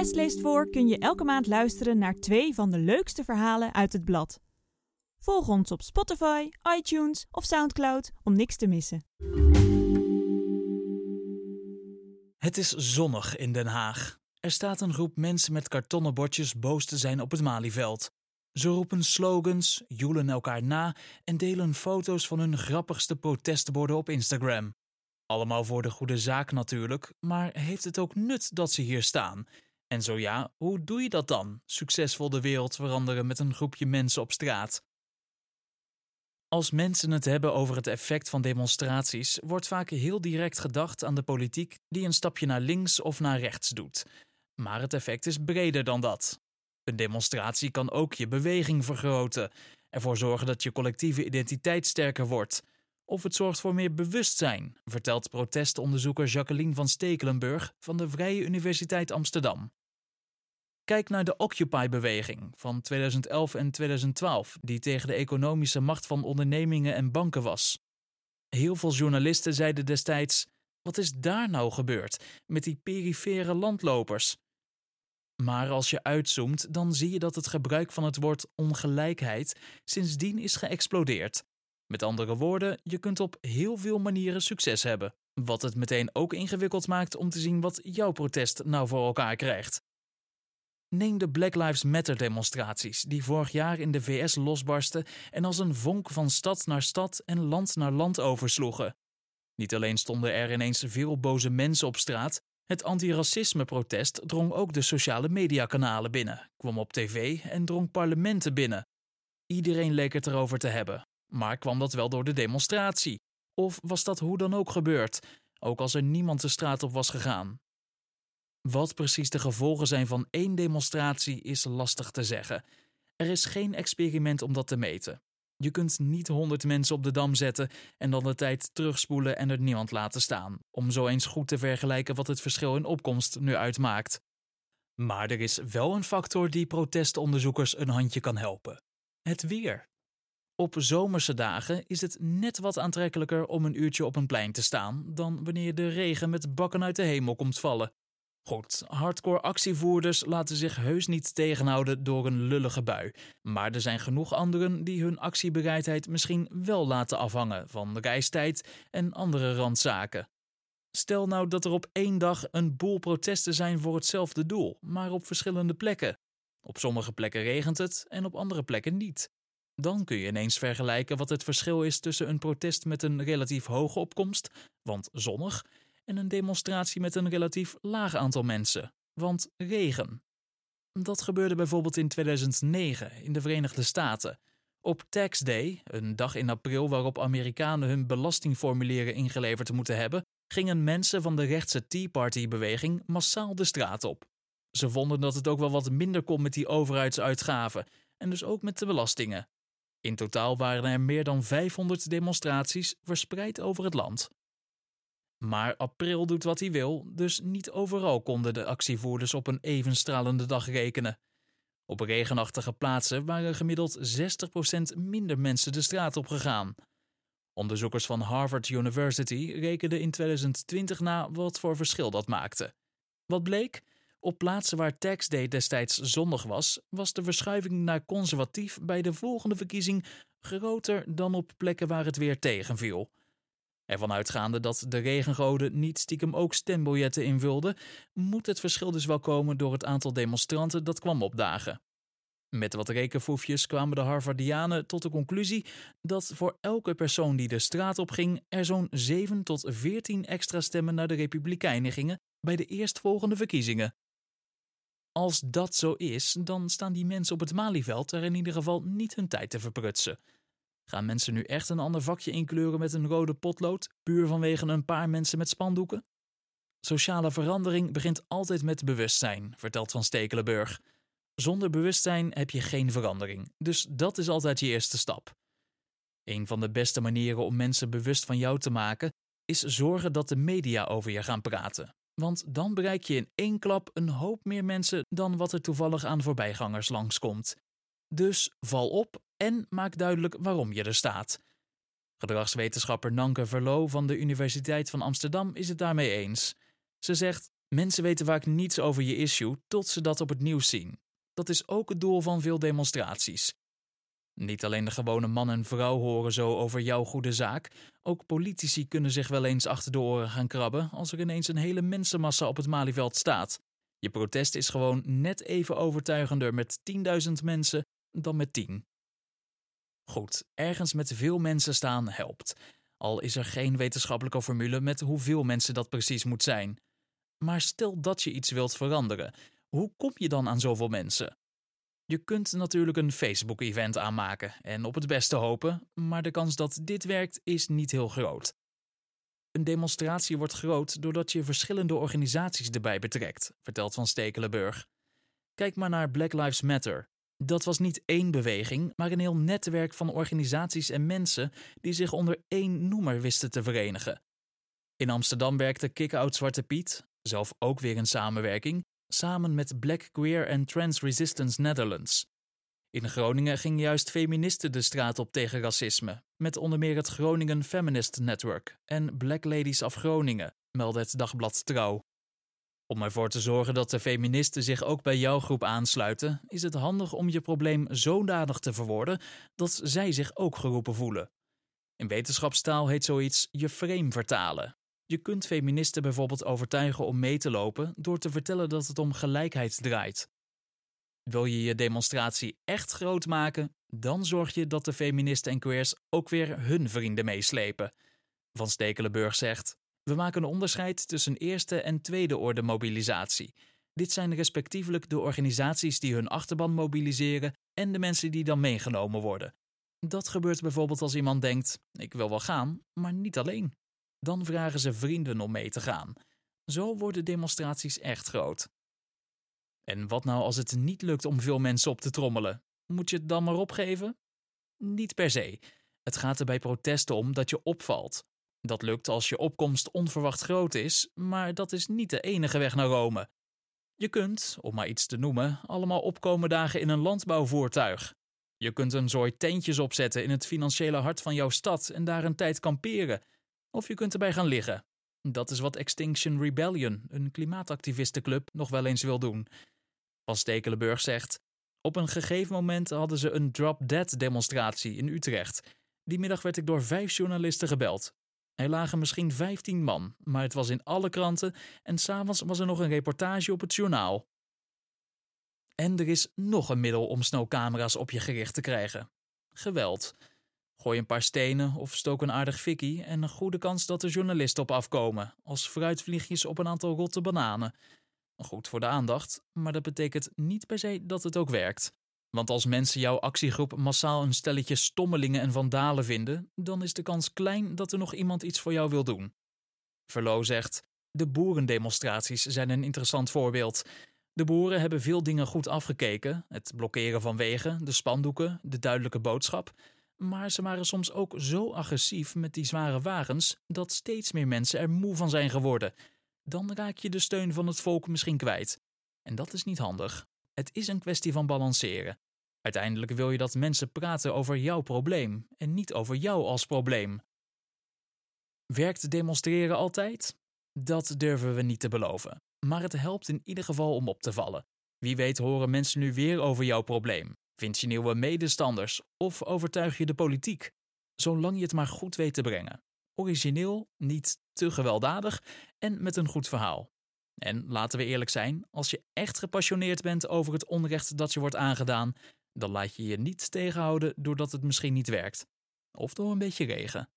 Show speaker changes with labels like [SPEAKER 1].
[SPEAKER 1] West leest voor kun je elke maand luisteren naar twee van de leukste verhalen uit het blad. Volg ons op Spotify, iTunes of Soundcloud om niks te missen.
[SPEAKER 2] Het is zonnig in Den Haag. Er staat een groep mensen met kartonnen bordjes boos te zijn op het Malieveld. Ze roepen slogans, joelen elkaar na en delen foto's van hun grappigste protestborden op Instagram. Allemaal voor de goede zaak natuurlijk, maar heeft het ook nut dat ze hier staan? En zo ja, hoe doe je dat dan? Succesvol de wereld veranderen met een groepje mensen op straat. Als mensen het hebben over het effect van demonstraties, wordt vaak heel direct gedacht aan de politiek die een stapje naar links of naar rechts doet. Maar het effect is breder dan dat. Een demonstratie kan ook je beweging vergroten, ervoor zorgen dat je collectieve identiteit sterker wordt. Of het zorgt voor meer bewustzijn, vertelt protestonderzoeker Jacqueline van Stekelenburg van de Vrije Universiteit Amsterdam. Kijk naar de Occupy-beweging van 2011 en 2012, die tegen de economische macht van ondernemingen en banken was. Heel veel journalisten zeiden destijds: wat is daar nou gebeurd met die perifere landlopers? Maar als je uitzoomt, dan zie je dat het gebruik van het woord ongelijkheid sindsdien is geëxplodeerd. Met andere woorden, je kunt op heel veel manieren succes hebben. Wat het meteen ook ingewikkeld maakt om te zien wat jouw protest nou voor elkaar krijgt. Neem de Black Lives Matter demonstraties die vorig jaar in de VS losbarsten en als een vonk van stad naar stad en land naar land oversloegen. Niet alleen stonden er ineens veel boze mensen op straat, het antiracisme-protest drong ook de sociale mediakanalen binnen, kwam op tv en drong parlementen binnen. Iedereen leek het erover te hebben, maar kwam dat wel door de demonstratie? Of was dat hoe dan ook gebeurd, ook als er niemand de straat op was gegaan? Wat precies de gevolgen zijn van één demonstratie is lastig te zeggen. Er is geen experiment om dat te meten. Je kunt niet honderd mensen op de dam zetten en dan de tijd terugspoelen en er niemand laten staan, om zo eens goed te vergelijken wat het verschil in opkomst nu uitmaakt. Maar er is wel een factor die protestonderzoekers een handje kan helpen: het weer. Op zomerse dagen is het net wat aantrekkelijker om een uurtje op een plein te staan dan wanneer de regen met bakken uit de hemel komt vallen. Goed, hardcore actievoerders laten zich heus niet tegenhouden door een lullige bui. Maar er zijn genoeg anderen die hun actiebereidheid misschien wel laten afhangen van reistijd en andere randzaken. Stel nou dat er op één dag een boel protesten zijn voor hetzelfde doel, maar op verschillende plekken. Op sommige plekken regent het en op andere plekken niet. Dan kun je ineens vergelijken wat het verschil is tussen een protest met een relatief hoge opkomst, want zonnig, en een demonstratie met een relatief laag aantal mensen, want regen. Dat gebeurde bijvoorbeeld in 2009 in de Verenigde Staten. Op Tax Day, een dag in april waarop Amerikanen hun belastingformulieren ingeleverd moeten hebben, gingen mensen van de rechtse Tea Party-beweging massaal de straat op. Ze vonden dat het ook wel wat minder kon met die overheidsuitgaven en dus ook met de belastingen. In totaal waren er meer dan 500 demonstraties verspreid over het land. Maar april doet wat hij wil, dus niet overal konden de actievoerders op een even stralende dag rekenen. Op regenachtige plaatsen waren gemiddeld 60% minder mensen de straat op gegaan. Onderzoekers van Harvard University rekenden in 2020 na wat voor verschil dat maakte. Wat bleek? Op plaatsen waar Tax Day destijds zondag was, was de verschuiving naar conservatief bij de volgende verkiezing groter dan op plekken waar het weer tegenviel. Ervan uitgaande dat de regengoden niet stiekem ook stembiljetten invulden, moet het verschil dus wel komen door het aantal demonstranten dat kwam opdagen. Met wat rekenfoefjes kwamen de Harvardianen tot de conclusie dat voor elke persoon die de straat op ging, er zo'n 7 tot 14 extra stemmen naar de Republikeinen gingen bij de eerstvolgende verkiezingen. Als dat zo is, dan staan die mensen op het Malieveld er in ieder geval niet hun tijd te verprutsen. Gaan mensen nu echt een ander vakje inkleuren met een rode potlood, puur vanwege een paar mensen met spandoeken? Sociale verandering begint altijd met bewustzijn, vertelt Van Stekelenburg. Zonder bewustzijn heb je geen verandering, dus dat is altijd je eerste stap. Een van de beste manieren om mensen bewust van jou te maken is zorgen dat de media over je gaan praten. Want dan bereik je in één klap een hoop meer mensen dan wat er toevallig aan voorbijgangers langskomt. Dus val op en maak duidelijk waarom je er staat. Gedragswetenschapper Nanke Verloo van de Universiteit van Amsterdam is het daarmee eens. Ze zegt: Mensen weten vaak niets over je issue tot ze dat op het nieuws zien. Dat is ook het doel van veel demonstraties. Niet alleen de gewone man en vrouw horen zo over jouw goede zaak, ook politici kunnen zich wel eens achter de oren gaan krabben als er ineens een hele mensenmassa op het Malieveld staat. Je protest is gewoon net even overtuigender met 10.000 mensen dan met 10. Goed, ergens met veel mensen staan helpt. Al is er geen wetenschappelijke formule met hoeveel mensen dat precies moet zijn. Maar stel dat je iets wilt veranderen, hoe kom je dan aan zoveel mensen? Je kunt natuurlijk een Facebook-event aanmaken en op het beste hopen, maar de kans dat dit werkt is niet heel groot. Een demonstratie wordt groot doordat je verschillende organisaties erbij betrekt, vertelt Van Stekelenburg. Kijk maar naar Black Lives Matter. Dat was niet één beweging, maar een heel netwerk van organisaties en mensen die zich onder één noemer wisten te verenigen. In Amsterdam werkte Kick-Out Zwarte Piet, zelf ook weer een samenwerking, samen met Black Queer and Trans Resistance Netherlands. In Groningen gingen juist feministen de straat op tegen racisme, met onder meer het Groningen Feminist Network en Black Ladies of Groningen, meldde het dagblad Trouw. Om ervoor te zorgen dat de feministen zich ook bij jouw groep aansluiten, is het handig om je probleem zodanig te verwoorden dat zij zich ook geroepen voelen. In wetenschapstaal heet zoiets je frame vertalen. Je kunt feministen bijvoorbeeld overtuigen om mee te lopen door te vertellen dat het om gelijkheid draait. Wil je je demonstratie echt groot maken, dan zorg je dat de feministen en queers ook weer hun vrienden meeslepen. Van Stekelenburg zegt: We maken een onderscheid tussen eerste en tweede orde mobilisatie. Dit zijn respectievelijk de organisaties die hun achterban mobiliseren en de mensen die dan meegenomen worden. Dat gebeurt bijvoorbeeld als iemand denkt: Ik wil wel gaan, maar niet alleen. Dan vragen ze vrienden om mee te gaan. Zo worden demonstraties echt groot. En wat nou als het niet lukt om veel mensen op te trommelen? Moet je het dan maar opgeven? Niet per se. Het gaat er bij protesten om dat je opvalt. Dat lukt als je opkomst onverwacht groot is, maar dat is niet de enige weg naar Rome. Je kunt, om maar iets te noemen, allemaal opkomen dagen in een landbouwvoertuig. Je kunt een zooi tentjes opzetten in het financiële hart van jouw stad en daar een tijd kamperen. Of je kunt erbij gaan liggen. Dat is wat Extinction Rebellion, een klimaatactivistenclub, nog wel eens wil doen. Van Stekelenburg zegt: Op een gegeven moment hadden ze een drop-dead demonstratie in Utrecht. Die middag werd ik door vijf journalisten gebeld. Er lagen misschien 15 man, maar het was in alle kranten en s'avonds was er nog een reportage op het journaal. En er is nog een middel om snel camera's op je gericht te krijgen: geweld. Gooi een paar stenen of stook een aardig fikkie en een goede kans dat er journalisten op afkomen, als fruitvliegjes op een aantal rotte bananen. Goed voor de aandacht, maar dat betekent niet per se dat het ook werkt. Want als mensen jouw actiegroep massaal een stelletje stommelingen en vandalen vinden, dan is de kans klein dat er nog iemand iets voor jou wil doen. Verlo zegt: De boerendemonstraties zijn een interessant voorbeeld. De boeren hebben veel dingen goed afgekeken: het blokkeren van wegen, de spandoeken, de duidelijke boodschap. Maar ze waren soms ook zo agressief met die zware wagens dat steeds meer mensen er moe van zijn geworden. Dan raak je de steun van het volk misschien kwijt. En dat is niet handig. Het is een kwestie van balanceren. Uiteindelijk wil je dat mensen praten over jouw probleem en niet over jou als probleem. Werkt demonstreren altijd? Dat durven we niet te beloven. Maar het helpt in ieder geval om op te vallen. Wie weet horen mensen nu weer over jouw probleem. Vind je nieuwe medestanders of overtuig je de politiek? Zolang je het maar goed weet te brengen. Origineel, niet te gewelddadig en met een goed verhaal. En laten we eerlijk zijn, als je echt gepassioneerd bent over het onrecht dat je wordt aangedaan, dan laat je je niet tegenhouden doordat het misschien niet werkt. Of door een beetje regen.